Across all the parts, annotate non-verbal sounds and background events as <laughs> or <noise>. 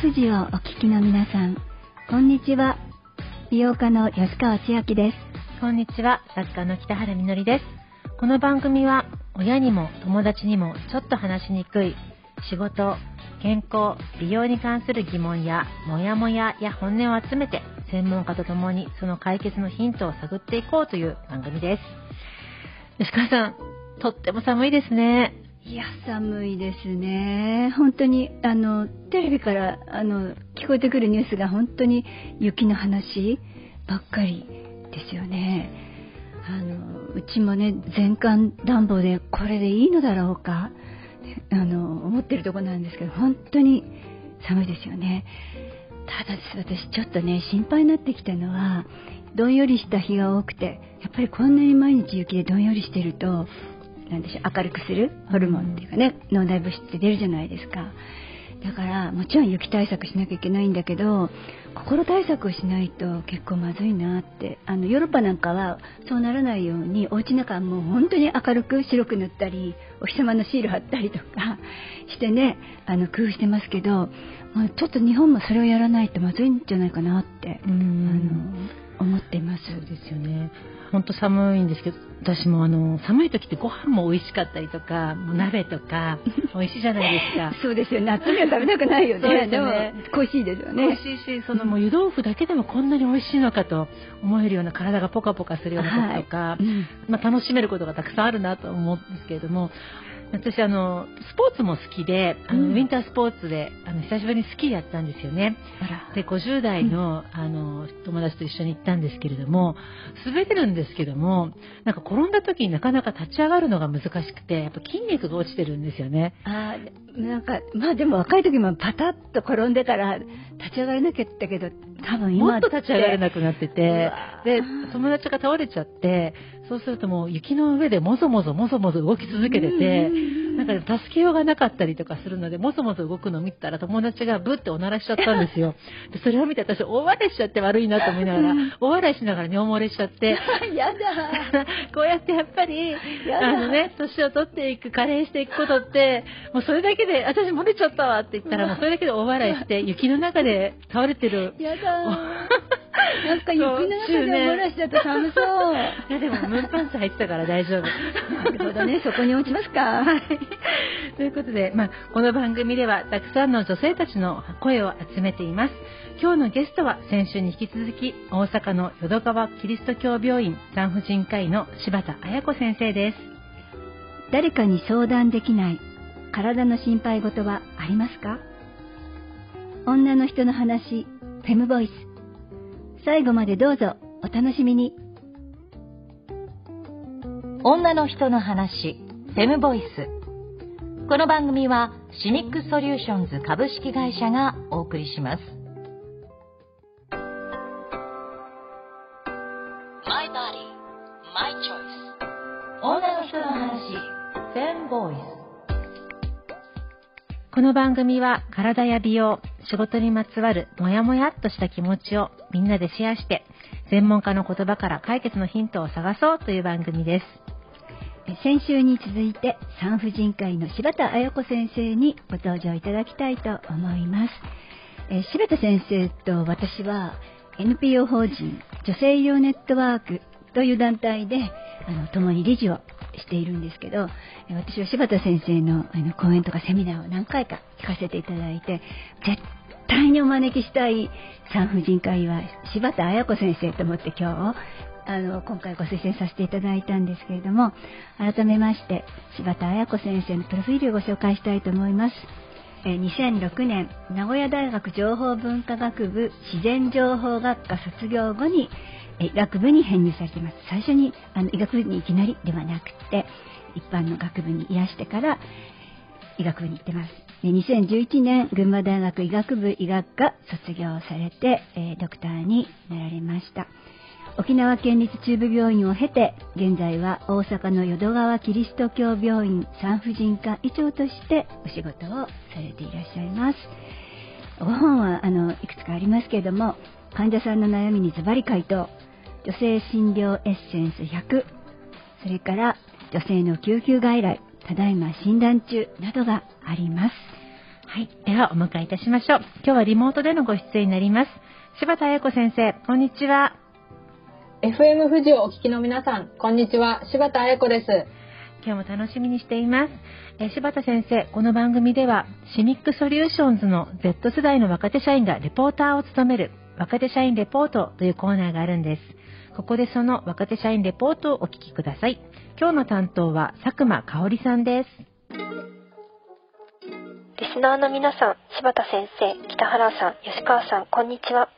富士をお聞きの皆さん、こんにちは。美容家の吉川千秋です。こんにちは、作家の北原みのりです。この番組は、親にも友達にもちょっと話しにくい仕事、健康、美容に関する疑問や、モヤモヤや本音を集めて、専門家と共にその解決のヒントを探っていこうという番組です。吉川さん、とっても寒いですね。いや、寒いですね。本当に、あの、テレビから、あの、聞こえてくるニュースが本当に雪の話ばっかりですよね。あの、うちもね、全館暖房でこれでいいのだろうか、あの、思ってるとこなんですけど、本当に寒いですよね。ただ私ちょっとね心配になってきたのはどんよりした日が多くてやっぱりこんなに毎日雪でどんよりしてると何でしょう明るくするホルモンっていうかね脳内物質って出るじゃないですか。だからもちろん雪対策しなきゃいけないんだけど心対策をしないと結構まずいなって。あのヨーロッパなんかはそうならないようにお家の中はもう本当に明るく白く塗ったりお日様のシール貼ったりとか <laughs> してねあの工夫してますけどまあ、ちょっと日本もそれをやらないとまずいんじゃないかなってあの思っています。そうですよね本当寒いんですけど私もあの寒い時ってご飯も美味しかったりとかもう鍋とか <laughs> 美味しいじゃないですか。そうですよ夏には食べたくないよね。でも恋しいですよね。美味しいしそのもう湯豆腐だけでもこんなに美味しいのかと思えるような体がポカポカするようなこととか、はい。うん、まあ、楽しめることがたくさんあるなと思うんですけれども私あのスポーツも好きであの、うん、ウィンタースポーツであの久しぶりにスキーやったんですよね。で50代の,、あの友達と一緒に行ったんですけれども滑れるんですけどもなんか転んだ時になかなか立ち上がるのが難しくてやっぱ筋肉が落ちてるんですよね。あなんかまあでも若い時もパタッと転んでたら立ち上がれなきゃったけど多分今もっと立ち上がれなくなっててで友達が倒れちゃってそうするともう雪の上でもぞもぞもぞもぞ動き続けてて、なんか助けようがなかったりとかするので、もぞもぞ動くのを見たら友達がブっておならしちゃったんですよ。<laughs> でそれを見て私大笑いしちゃって悪いなと思いながら、大笑いしながら尿漏れしちゃって。やだ <laughs> こうやってやっぱり、あのね、年を取っていく、加齢していくことって、もうそれだけで、私漏れちゃったわって言ったら、もうそれだけで大笑いして、雪の中で倒れてる。やだ <laughs> なんか雪の中で漏らしちゃって寒そう。いやでも、ムーンパンツ入ってたから大丈夫。なるほどね、そこに落ちますか。はい。ということで、まあ、この番組ではたくさんの女性たちの声を集めています。今日のゲストは先週に引き続き、大阪の淀川キリスト教病院産婦人科医の柴田彩子先生です。誰かに相談できない体の心配事はありますか？女の人の話、フェムボイス。最後までどうぞお楽しみに。女の人の話、フェムボイス。この番組はシニックソリューションズ株式会社がお送りします。My body, my choice. 女の人の話、フェムボイス。この番組は体や美容、仕事にまつわるモヤモヤっとした気持ちをみんなでシェアして、専門家の言葉から解決のヒントを探そうという番組です。先週に続いて産婦人科医の柴田彩子先生にご登場いただきたいと思います。え柴田先生と私は NPO 法人女性医療ネットワークという団体であの共に理事をしているんですけど私は柴田先生のあの講演とかセミナーを何回か聞かせていただいて絶対にお招きしたい産婦人科医は柴田彩子先生と思って今日あの今回ご推薦させていただいたんですけれども改めまして柴田彩子先生のプロフィールをご紹介したいと思います。2006年名古屋大学情報文化学部自然情報学科卒業後に医学部に編入されています。最初にあの医学部にいきなりではなくて一般の学部にいらしてから医学部に行ってます。で2011年群馬大学医学部医学科卒業されて、え、ドクターになられました。沖縄県立中部病院を経て現在は大阪の淀川キリスト教病院産婦人科医長としてお仕事をされていらっしゃいます。ご本はあのいくつかありますけれども患者さんの悩みにズバリ回答。女性診療エッセンス100それから女性の救急外来ただいま診断中などがありますはい。では、お迎えいたしましょう。今日はリモートでのご出演になります。柴田彩子先生、こんにちは。FM 富士をお聞きの皆さん、こんにちは。柴田彩子です。今日も楽しみにしています。え柴田先生、この番組では、シミックソリューションズの Z 世代の若手社員がレポーターを務める、若手社員レポートというコーナーがあるんです。ここでその若手社員レポートをお聞きください。今日の担当は佐久間香織さんです。リスナーの皆さん、柴田先生、北原さん、吉川さん、こんにちは。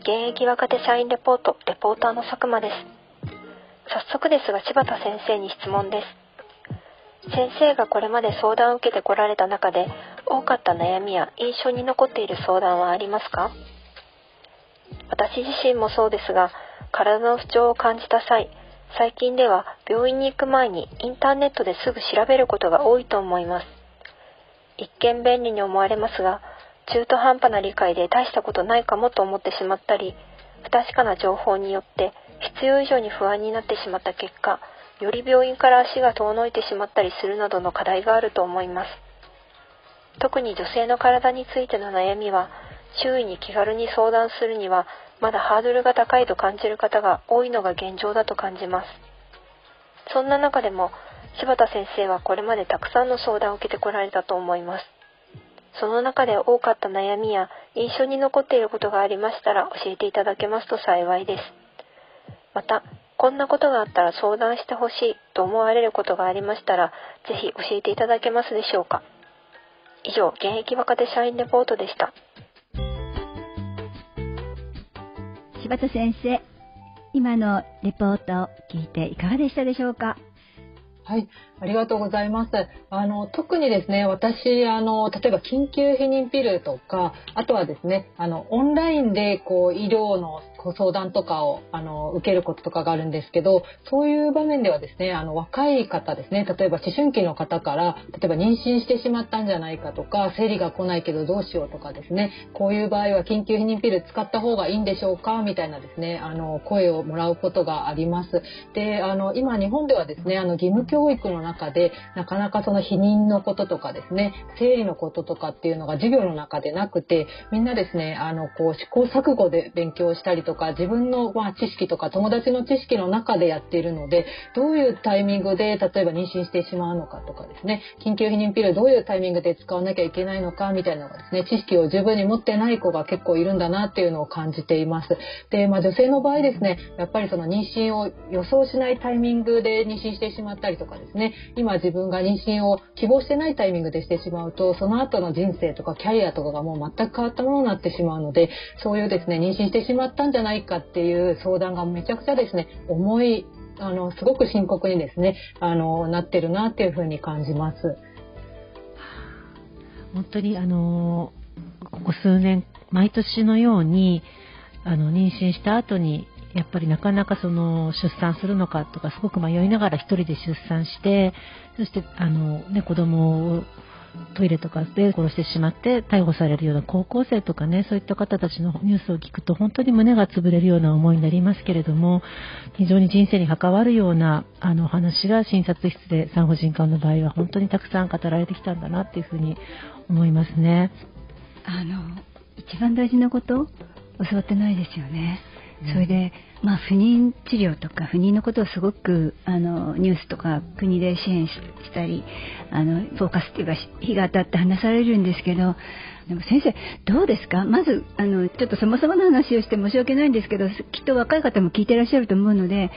現役若手社員レポート、レポーターの佐久間です。早速ですが、柴田先生に質問です。先生がこれまで相談を受けてこられた中で、多かった悩みや印象に残っている相談はありますか？私自身もそうですが、体の不調を感じた際、最近では病院に行く前にインターネットですぐ調べることが多いと思います。一見便利に思われますが、中途半端な理解で大したことないかもと思ってしまったり、不確かな情報によって必要以上に不安になってしまった結果、より病院から足が遠のいてしまったりするなどの課題があると思います。特に女性の体についての悩みは、周囲に気軽に相談するには、まだハードルが高いと感じる方が多いのが現状だと感じます。そんな中でも、柴田先生はこれまでたくさんの相談を受けてこられたと思います。その中で多かった悩みや印象に残っていることがありましたら教えていただけますと幸いです。また、こんなことがあったら相談してほしいと思われることがありましたら、ぜひ教えていただけますでしょうか。以上、現役若手社員レポートでした。柴田先生、今のレポートを聞いていかがでしたでしょうか？はい、ありがとうございます。あの特にですね、私あの例えば緊急避妊ピルとか、あとはですね、あのオンラインでこう医療の相談とかをあの受けることとかがあるんですけど、そういう場面ではですね、あの若い方ですね、例えば思春期の方から例えば妊娠してしまったんじゃないかとか、生理が来ないけどどうしようとかですね、こういう場合は緊急避妊ピル使った方がいいんでしょうかみたいなですね、あの声をもらうことがあります。で、あの今日本ではですね、あの義務教育の中でなかなかその避妊のこととかですね生理のこととかっていうのが授業の中でなくてみんなですねあのこう試行錯誤で勉強したりとか自分のまあ知識とか友達の知識の中でやっているのでどういうタイミングで例えば妊娠してしまうのかとかですね緊急避妊ピルどういうタイミングで使わなきゃいけないのかみたいなのがですね知識を十分に持ってない子が結構いるんだなっていうのを感じています。で、まあ、女性の場合ですねやっぱりその妊娠を予想しないタイミングで妊娠してしまったりとかですね今自分が妊娠を希望してないタイミングでしてしまうとその後の人生とかキャリアとかがもう全く変わったものになってしまうのでそういうですね妊娠してしまったんじゃないかっていう相談がめちゃくちゃですね重いあのすごく深刻にですねあのなってるなっていうふうに感じます。本当にあのここ数年毎年のようにあの妊娠した後にやっぱりなかなかその出産するのかとかすごく迷いながら1人で出産してそしてあの、ね、子供をトイレとかで殺してしまって逮捕されるような高校生とかねそういった方たちのニュースを聞くと本当に胸が潰れるような思いになりますけれども非常に人生に関わるようなあの話が診察室で産婦人科の場合は本当にたくさん語られてきたんだなっていうふうに思いますね。あの一番大事なこと教わってないですよね。それで、まあ、不妊治療とか不妊のことをすごくあのニュースとか国で支援したりあのフォーカスっていうか日が当たって話されるんですけどでも先生どうですか？まずあのちょっとそもそもの話をして申し訳ないんですけどきっと若い方も聞いてらっしゃると思うので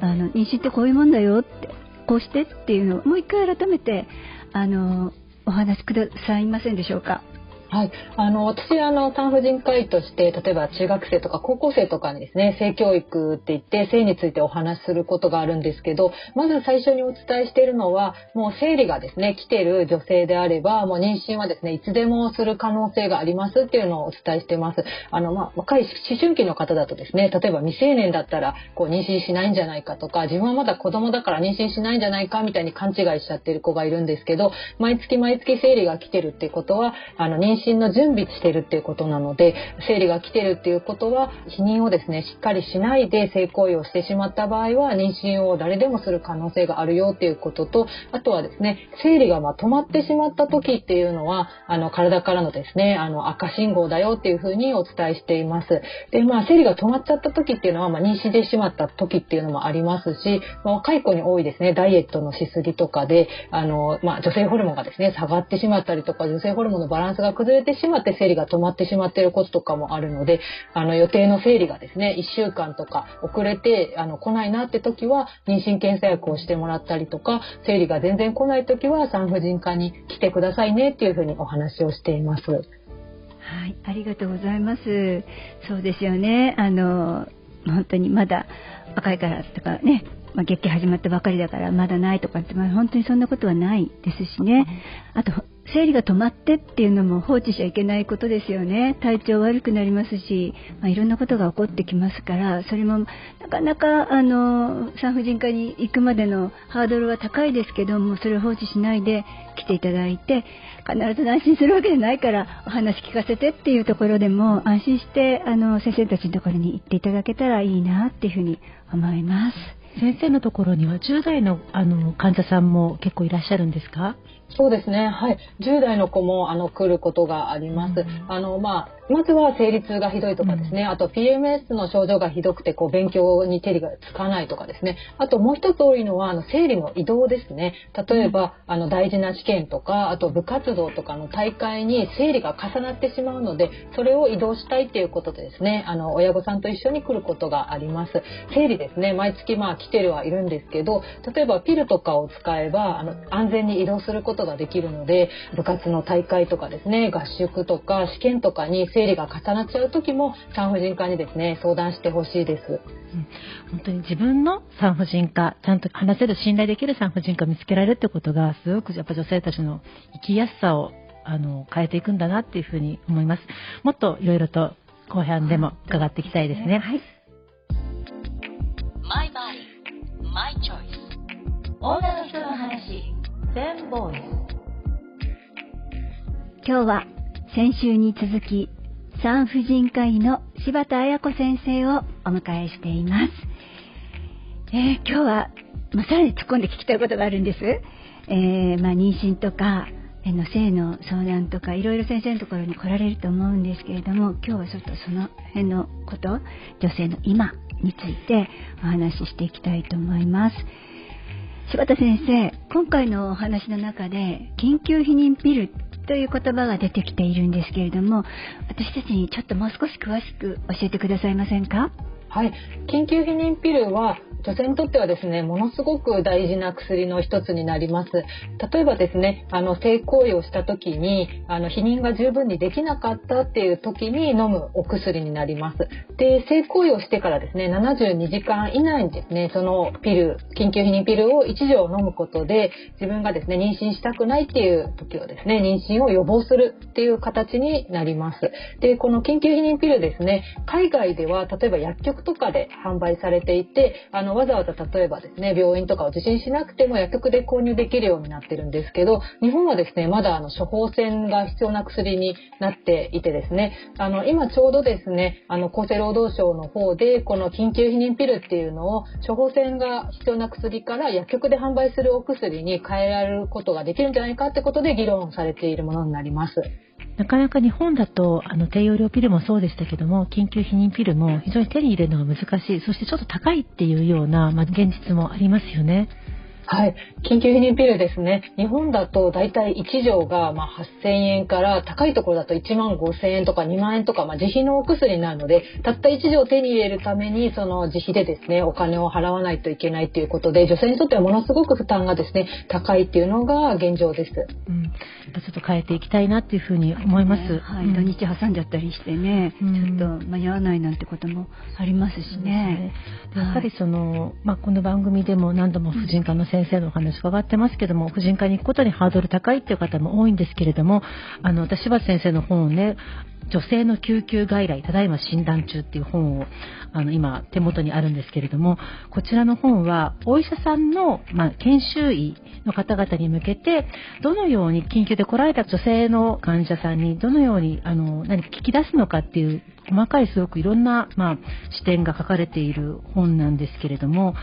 あの妊娠ってこういうもんだよってこうしてっていうのをもう一回改めてあのお話しくださいませんでしょうか？はい、あの私あの産婦人科医として例えば中学生とか高校生とかにですね性教育って言って性についてお話しすることがあるんですけどまず最初にお伝えしているのはもう生理がですね来てる女性であればもう妊娠はですねいつでもする可能性がありますっていうのをお伝えしてます。あのまあ、若い思春期の方だとですね例えば未成年だったらこう妊娠しないんじゃないかとか自分はまだ子供だから妊娠しないんじゃないかみたいに勘違いしちゃってる子がいるんですけど毎月毎月生理が来てるってことはあの妊妊娠の準備してるっていうことなので生理が来てるっていうことは避妊をですねしっかりしないで性行為をしてしまった場合は妊娠を誰でもする可能性があるよっていうこととあとはですね生理がま止まってしまった時っていうのはあの体からのですねあの赤信号だよっていうふうにお伝えしています。でまあ生理が止まっちゃった時っていうのは、まあ、妊娠してしまった時っていうのもありますし、まあ、若い子に多いですねダイエットのしすぎとかであの、まあ、女性ホルモンがですね下がってしまったりとか女性ホルモンのバランスが崩れてしまって生理が止まってしまっていることとかもあるのであの予定の生理がですね1週間とか遅れてあの来ないなって時は妊娠検査薬をしてもらったりとか生理が全然来ない時は産婦人科に来てくださいねっていうふうにお話をしています。はい、ありがとうございます。そうですよね。あの本当にまだ若いからとかね、まあ、月経始まったばかりだからまだないとかって、まあ、本当にそんなことはないですしね。あと生理が止まってっていうのも放置しちゃいけないことですよね体調悪くなりますし、まあ、いろんなことが起こってきますからそれもなかなかあの産婦人科に行くまでのハードルは高いですけどもそれを放置しないで来ていただいて必ず安心するわけじゃないからお話聞かせてっていうところでも安心してあの先生たちのところに行っていただけたらいいなっていうふうに思います。先生のところには10代のあの患者さんも結構いらっしゃるんですか？そうですね。はい。10代の子も、あの、来ることがあります。うん、あの、まあ、まずは生理痛がひどいとかですね。うん、あと、PMS の症状がひどくて、こう、勉強に手がつかないとかですね。あと、もう一つ多いのは、あの、生理の移動ですね。例えば、あの、大事な試験とか、あと、部活動とかの大会に生理が重なってしまうので、それを移動したいっていうことでですね、あの、親御さんと一緒に来ることがあります。生理ですね。毎月、まあ、来てるはいるんですけど、例えば、ピルとかを使えば、あの、安全に移動することができるので部活の大会とかですね合宿とか試験とかに生理が重なっちゃう時も産婦人科にですね相談してほしいです、うん、本当に自分の産婦人科ちゃんと話せる信頼できる産婦人科を見つけられるってことがすごくやっぱ女性たちの生きやすさをあの変えていくんだなっていうふうに思います。もっといろいろと後半でも伺っていきたいですね、はい、マイバディマイチョイス女の人の話今日は先週に続き産婦人科医の柴田彩子先生をお迎えしています。えー、今日は、まあ、さらに突っ込んで聞きたいことがあるんです。えー、まあ、妊娠とか、えの性の相談とかいろいろ先生のところに来られると思うんですけれども今日はちょっとその辺のこと女性の今についてお話ししていきたいと思います。柴田先生今回のお話の中で緊急避妊ピルという言葉が出てきているんですけれども私たちにちょっともう少し詳しく教えてくださいませんか？はい。緊急避妊ピルは女性にとってはですねものすごく大事な薬の一つになります。例えばですねあの性行為をした時にあの避妊が十分にできなかったっていう時に飲むお薬になります。で性行為をしてからですね72時間以内にですねそのピル緊急避妊ピルを1錠飲むことで自分がですね妊娠したくないっていう時はですね妊娠を予防するっていう形になります。でこの緊急避妊ピルですね海外では例えば薬局とかで販売されていてあのわざわざ例えばですね、病院とかを受診しなくても薬局で購入できるようになってるんですけど、日本はですね、まだあの処方箋が必要な薬になっていてですね、あの今ちょうどですね、あの厚生労働省の方でこの緊急避妊ピルっていうのを処方箋が必要な薬から薬局で販売するお薬に変えられることができるんじゃないかってことで議論されているものになります。なかなか日本だとあの低用量ピルもそうでしたけども緊急避妊ピルも非常に手に入れるのが難しいそしてちょっと高いっていうような、まあ、現実もありますよね。はい。緊急避妊ピルですね。日本だと大体1錠がま8000円から高いところだと1万5000円とか2万円とか、まあ、自費のお薬になるので、たった1錠手に入れるためにその自費でですね、お金を払わないといけないということで、女性にとってはものすごく負担がですね、高いっていうのが現状です。うん。ちょっと変えていきたいなっていうふうに思います。はい。土日挟んじゃったりしてね、うん、ちょっと間に合わないなんてこともありますしね。やっぱりその、まあ、この番組でも何度も婦人科の先生のお話伺ってますけども婦人科に行くことにハードル高いっていう方も多いんですけれどもあの私柴田先生の本をね女性の救急外来ただいま診断中っていう本をあの今手元にあるんですけれどもこちらの本はお医者さんの、まあ、研修医の方々に向けてどのように緊急で来られた女性の患者さんにどのようにあの何か聞き出すのかっていう細かいすごくいろんな、まあ、視点が書かれている本なんですけれども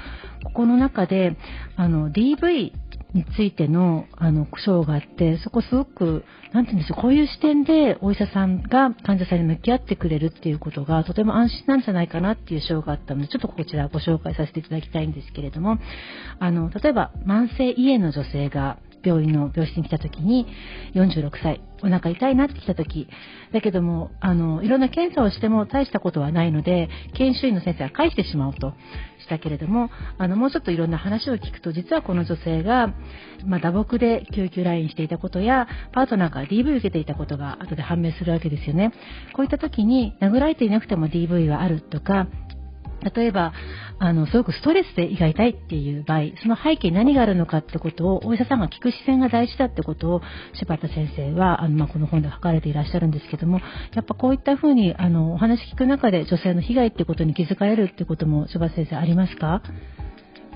ここの中であの DV についての、あの、章があって、そこすごく、なんて言うんでしょう、こういう視点でお医者さんが患者さんに向き合ってくれるっていうことが、とても安心なんじゃないかなっていう章があったので、ちょっとこちらご紹介させていただきたいんですけれども、あの、例えば、慢性胃炎の女性が病院の病室に来た時に、46歳、お腹痛いなってきた時、だけども、あの、いろんな検査をしても大したことはないので、研修医の先生は返してしまおうとしたけれども、あの、もうちょっといろんな話を聞くと、実はこの女性が、まあ、打撲で救急来院していたことや、パートナーから DV を受けていたことが後で判明するわけですよね。こういった時に、殴られていなくても DV はあるとか、例えば、あの、すごくストレスで胃が痛いっていう場合、その背景に何があるのかってことを、お医者さんが聞く視線が大事だってことを、柴田先生は、あの、まあ、この本で書かれていらっしゃるんですけども、やっぱこういったふうに、あの、お話聞く中で女性の被害ってことに気づかれるってことも、柴田先生ありますか？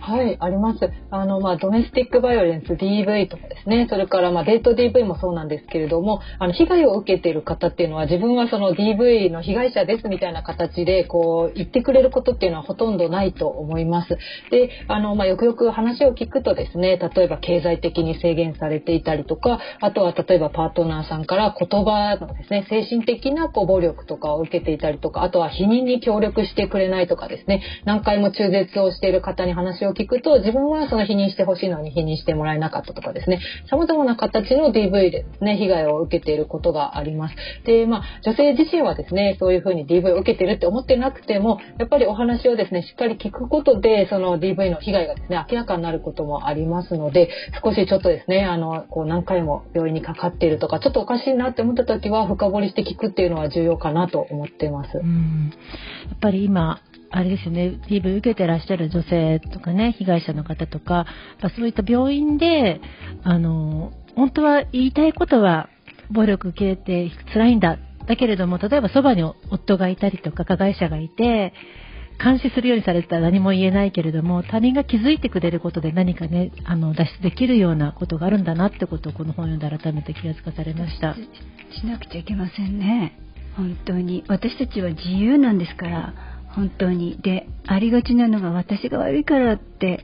はい、あります。あの、まあ、ドメスティックバイオレンス DV とかですね、それから、まあ、デート DV もそうなんですけれども、あの、被害を受けている方っていうのは、自分はその DV の被害者ですみたいな形で、こう、言ってくれることっていうのはほとんどないと思います。で、あの、まあ、よくよく話を聞くとですね、例えば経済的に制限されていたりとか、あとは例えばパートナーさんから言葉のですね、精神的なこう暴力とかを受けていたりとか、あとは否認に協力してくれないとかですね、何回も中絶をしている方に話をを聞くと、自分はその否認してほしいのに否認してもらえなかったとかですね、様々な形の DV でね、被害を受けていることがあります。で、まあ、女性自身はですね、そういうふうに DV を受けてるって思ってなくても、やっぱりお話をですね、しっかり聞くことで、その DV の被害がですね、明らかになることもありますので、少しちょっとですね、あの、こう何回も病院にかかっているとか、ちょっとおかしいなって思った時は、深掘りして聞くっていうのは重要かなと思ってます。やっぱり今あれですよね、DV 受けてらっしゃる女性とかね、被害者の方とか、そういった病院で、あの、本当は言いたいことは、暴力受けて辛いんだ。だけれども、例えばそばに夫がいたりとか、加害者がいて、監視するようにされてたら何も言えないけれども、他人が気づいてくれることで何かね、あの、脱出できるようなことがあるんだなってことをこの本を読んで改めて気がつかされました。しなくちゃいけませんね。本当に。私たちは自由なんですから。本当に。でありがちなのが私が悪いからって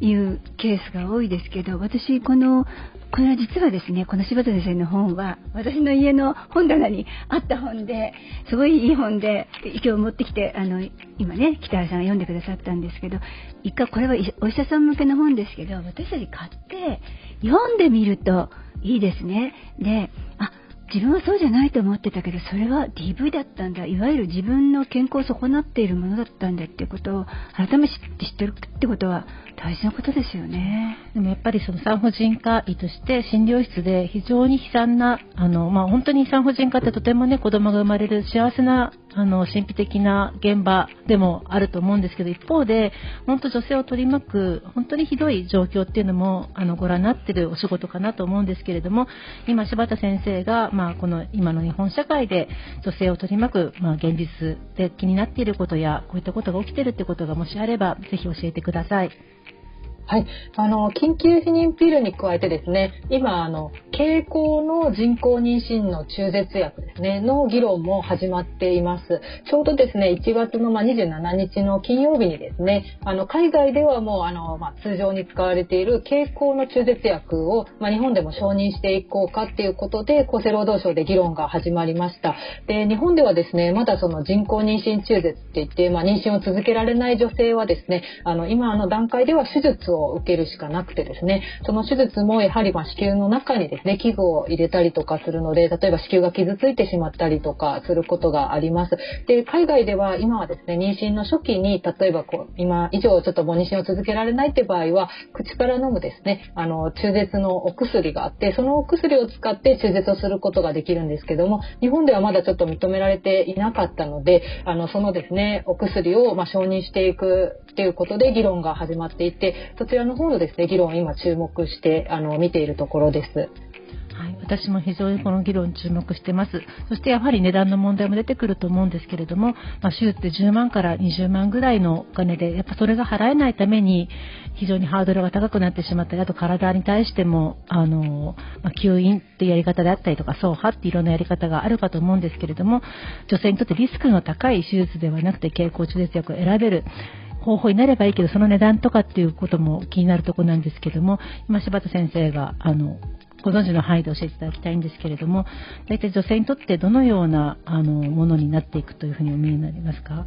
いうケースが多いですけど私このこれは実はですねこの柴田先生の本は私の家の本棚にあった本ですごいいい本で今日持ってきてあの今ね北原さんが読んでくださったんですけど一回これはお医者さん向けの本ですけど私たち買って読んでみるといいですね。であ自分はそうじゃないと思ってたけどそれは DV だったんだ。いわゆる自分の健康を損なっているものだったんだっていうことを改めて知ってるってことは大事なことですよね。でもやっぱりその産婦人科医として診療室で非常に悲惨なあの、まあ、本当に産婦人科ってとてもね子供が生まれる幸せなあの神秘的な現場でもあると思うんですけど一方で本当女性を取り巻く本当にひどい状況っていうのもあのご覧になってるお仕事かなと思うんですけれども今柴田先生が、まあ、この今の日本社会で女性を取り巻く、まあ、現実で気になっていることやこういったことが起きてるってことがもしあればぜひ教えてください。はい。あの、緊急避妊ピルに加えてですね、今、あの、経口の人工妊娠の中絶薬ですね、の議論も始まっています。ちょうどですね、1月の、ま27日の金曜日にですね、あの、海外ではもう、あの、ま通常に使われている経口の中絶薬を、ま日本でも承認していこうかっていうことで、厚生労働省で議論が始まりました。で、日本ではですね、まだその人工妊娠中絶って言って、ま妊娠を続けられない女性はですね、あの、今の段階では手術をを受けるしかなくてですね、その手術もやはりま子宮の中にですね、器具を入れたりとかするので、例えば子宮が傷ついてしまったりとかすることがあります。で、海外では今はですね、妊娠の初期に、例えばこう、今以上ちょっともう妊娠を続けられないって場合は、口から飲むですね、あの、中絶のお薬があって、そのお薬を使って中絶をすることができるんですけども、日本ではまだちょっと認められていなかったので、あの、そのですね、お薬をま承認していくっていうことで議論が始まっていて、ちらの方のですね議論を今注目してあの見ているところです。はい、私も非常にこの議論に注目してます。そしてやはり値段の問題も出てくると思うんですけれども、まあ、手術って10万から20万ぐらいのお金で、やっぱそれが払えないために非常にハードルが高くなってしまったり、あと体に対しても、あの、まあ、吸引っていうやり方であったりとか、走破っていろんなやり方があるかと思うんですけれども、女性にとってリスクの高い手術ではなくて経口中絶薬を選べる。方法になればいいけど、その値段とかっていうことも気になるところなんですけども、今柴田先生が、あの、ご存知の範囲で教えていただきたいんですけれども、大体女性にとってどのようなあのものになっていくというふうにお見えになりますか？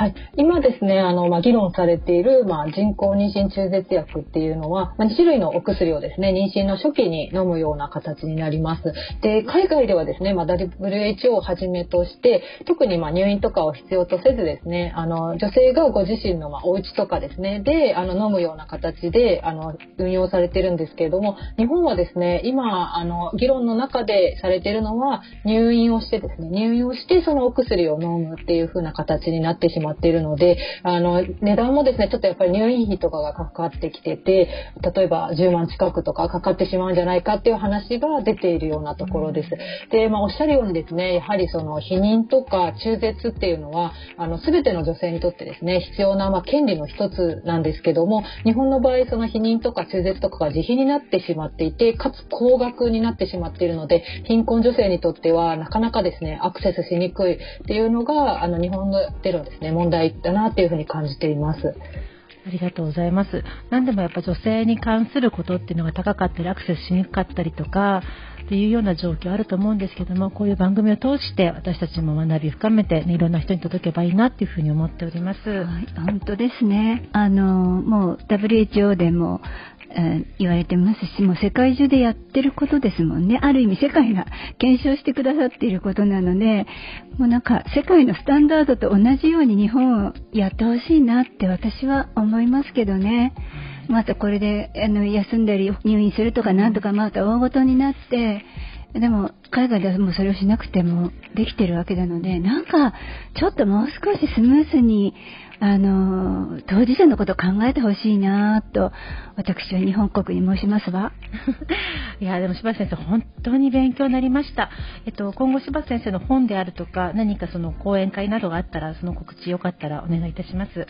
はい、今ですね、あの、まあ、議論されている、まあ、人工妊娠中絶薬っていうのは、まあ、2種類のお薬をですね、妊娠の初期に飲むような形になります。で、海外ではですね、まあ、WHO をはじめとして、特にま入院とかを必要とせずですね、あの、女性がご自身のまあお家とかですね、で、あの、飲むような形で、あの、運用されてるんですけれども、日本はですね、今、あの、議論の中でされてるのは、入院をしてですね、入院をして、そのお薬を飲むっていう風な形になってしまうまっているので、あの、値段もですね、ちょっとやっぱり入院費とかがかかってきてて、例えば10万近くとかかかってしまうんじゃないかっていう話が出ているようなところです。で、まあ、おっしゃるようにですね、やはりその避妊とか中絶っていうのは、あの、すべての女性にとってですね、必要な、まあ、権利の一つなんですけども、日本の場合、その避妊とか中絶とかが自費になってしまっていて、かつ高額になってしまっているので、貧困女性にとってはなかなかですね、アクセスしにくいっていうのが、あの、日本でのですね、問題だなっていうふうに感じています。ありがとうございます。何でもやっぱ女性に関することっていうのが高かったりアクセスしにくかったりとかっていうような状況あると思うんですけどもこういう番組を通して私たちも学び深めて、ね、いろんな人に届けばいいなっていうふうに思っております。はい、本当ですね。あのもう WHO でもえ言われてますし、もう世界中でやってることですもんね。ある意味世界が検証してくださっていることなので、もうなんか世界のスタンダードと同じように日本をやってほしいなって私は思いますけどね。またこれであの休んだり入院するとかなんとかまた大ごとになって、でも海外ではもうそれをしなくてもできてるわけなので、なんかちょっともう少しスムーズにあの、当事者のことを考えてほしいなと、私は日本国に申しますわ。<laughs> いや、でも柴先生、本当に勉強になりました。えっと、今後柴先生の本であるとか、何かその講演会などがあったら、その告知よかったらお願いいたします。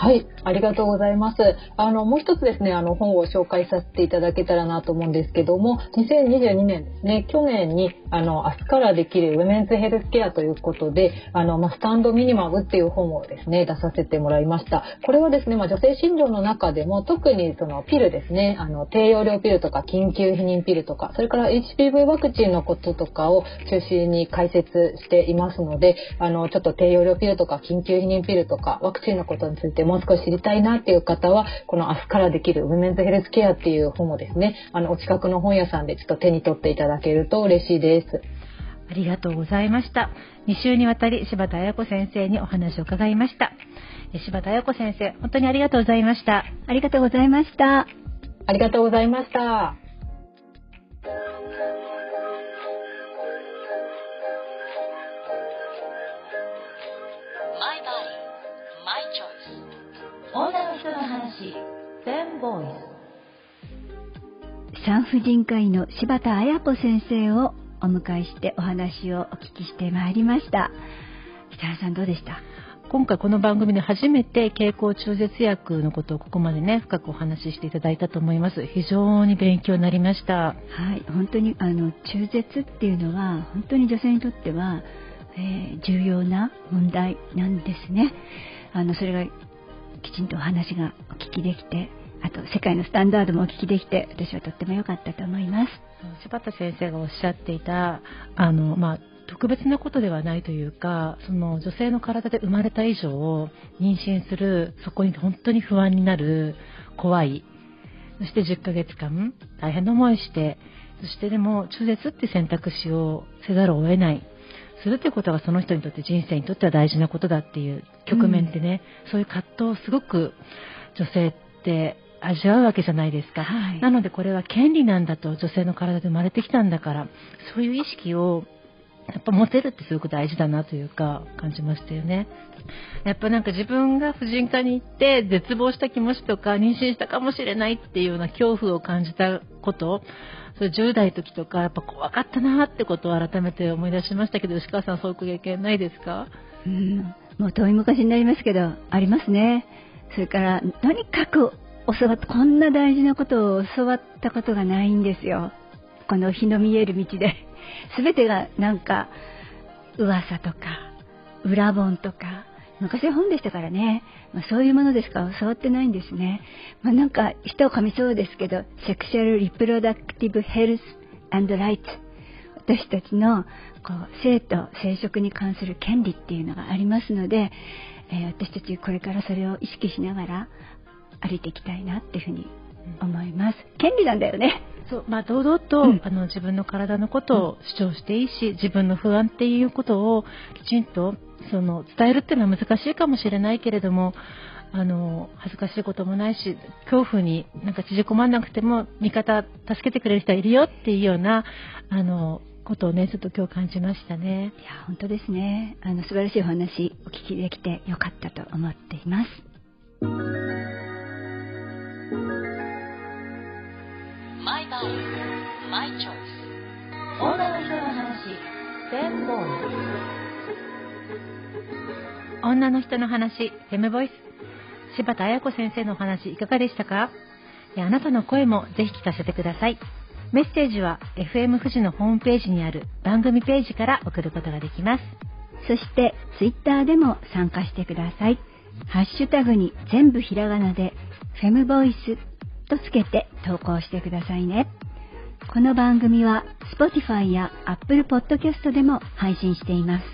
はい、ありがとうございます。あの、もう一つですね、あの、本を紹介させていただけたらなと思うんですけども、2022年ですね、去年に、あの、明日からできるウェメンズヘルスケアということで、あの、ま、スタンドミニマムっていう本をですね、出させてもらいました。これはですね、まあ、女性診療の中でも、特にそのピルですね、あの、低用量ピルとか緊急避妊ピルとか、それから HPV ワクチンのこととかを中心に解説していますので、あの、ちょっと低用量ピルとか緊急避妊ピルとか、ワクチンのことについてもう少し知りたいなっていう方は、この明日からできるウメンズヘルスケアっていう本をですね、あの、お近くの本屋さんでちょっと手に取っていただけると嬉しいです。ありがとうございました。2週にわたり柴田彩子先生にお話を伺いました。柴田彩子先生、本当にありがとうございました。ありがとうございました。ありがとうございました。産婦人科医の柴田彩子先生をお迎えしてお話をお聞きしてまいりました。北原さんどうでした？今回この番組で初めて経口中絶薬のことをここまでね深くお話ししていただいたと思います。非常に勉強になりました。はい本当にあの中絶っていうのは本当に女性にとっては、えー、重要な問題なんですね。あのそれがきちんとお話がお聞きできてあと世界のスタンダードもお聞きできて私はとっても良かったと思います。柴田先生がおっしゃっていたあの、まあ、特別なことではないというかその女性の体で生まれた以上妊娠するそこに本当に不安になる怖い。そして10ヶ月間大変な思いしてそしてでも中絶って選択肢をせざるを得ない。するということがその人にとって人生にとっては大事なことだっていう局面ってね、うん、そういう葛藤をすごく女性って味わうわけじゃないですか、はい、なのでこれは権利なんだと女性の体で生まれてきたんだからそういう意識をやっぱモテるってすごく大事だなというか感じましたよね。やっぱなんか自分が婦人科に行って絶望した気持ちとか妊娠したかもしれないっていうような恐怖を感じたことそれ10代の時とかやっぱ怖かったなってことを改めて思い出しましたけど吉川さんそういう経験ないですか？うん。もう遠い昔になりますけどありますね。それからとにかく教わったこんな大事なことを教わったことがないんですよ。この日の見える道で。全てがなんか噂とか裏本とか昔は本でしたからね、まあ、そういうものでしか教わってないんですね、まあ、なんか人を噛みそうですけどセクシャル・リプロダクティブ・ヘルス・アンド・ライツ私たちのこう性と生殖に関する権利っていうのがありますので、えー、私たちこれからそれを意識しながら歩いていきたいなっていうふうに思います。権利なんだよね。そう。まあ、堂々と、うん、あの自分の体のことを主張していいし、自分の不安っていうことをきちんとその伝えるっていうのは難しいかもしれないけれどもあの恥ずかしいこともないし恐怖になんか縮こまんなくても味方助けてくれる人はいるよっていうようなあのことをねちょっと今日感じましたね。いや本当ですね。あの素晴らしいお話お聞きできてよかったと思っていますマイバイマイチョイス女の人の話全ボーイ女の人の話、フェムボイス。柴田彩子先生のお話いかがでしたか？あなたの声もぜひ聞かせてください。メッセージは FM 富士のホームページにある番組ページから送ることができます。そして Twitter でも参加してください。ハッシュタグに全部ひらがなでフェムボイスとつけて投稿してくださいね。この番組は Spotify や Apple Podcast でも配信しています。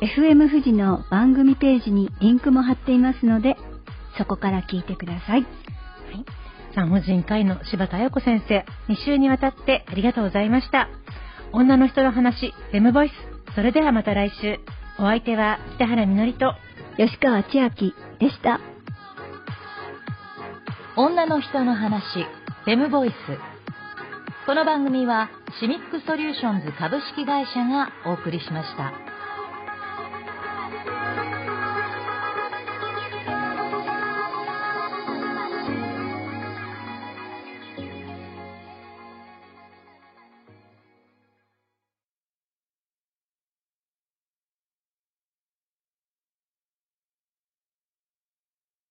FM 富士の番組ページにリンクも貼っていますので、そこから聞いてください。はい、産婦人科医の柴田彩子先生、2週にわたってありがとうございました。女の人の話、フェムボイス。それではまた来週。お相手は北原みのりと吉川千明でした。女の人の話、フェムボイス。この番組はシミックソリューションズ株式会社がお送りしました。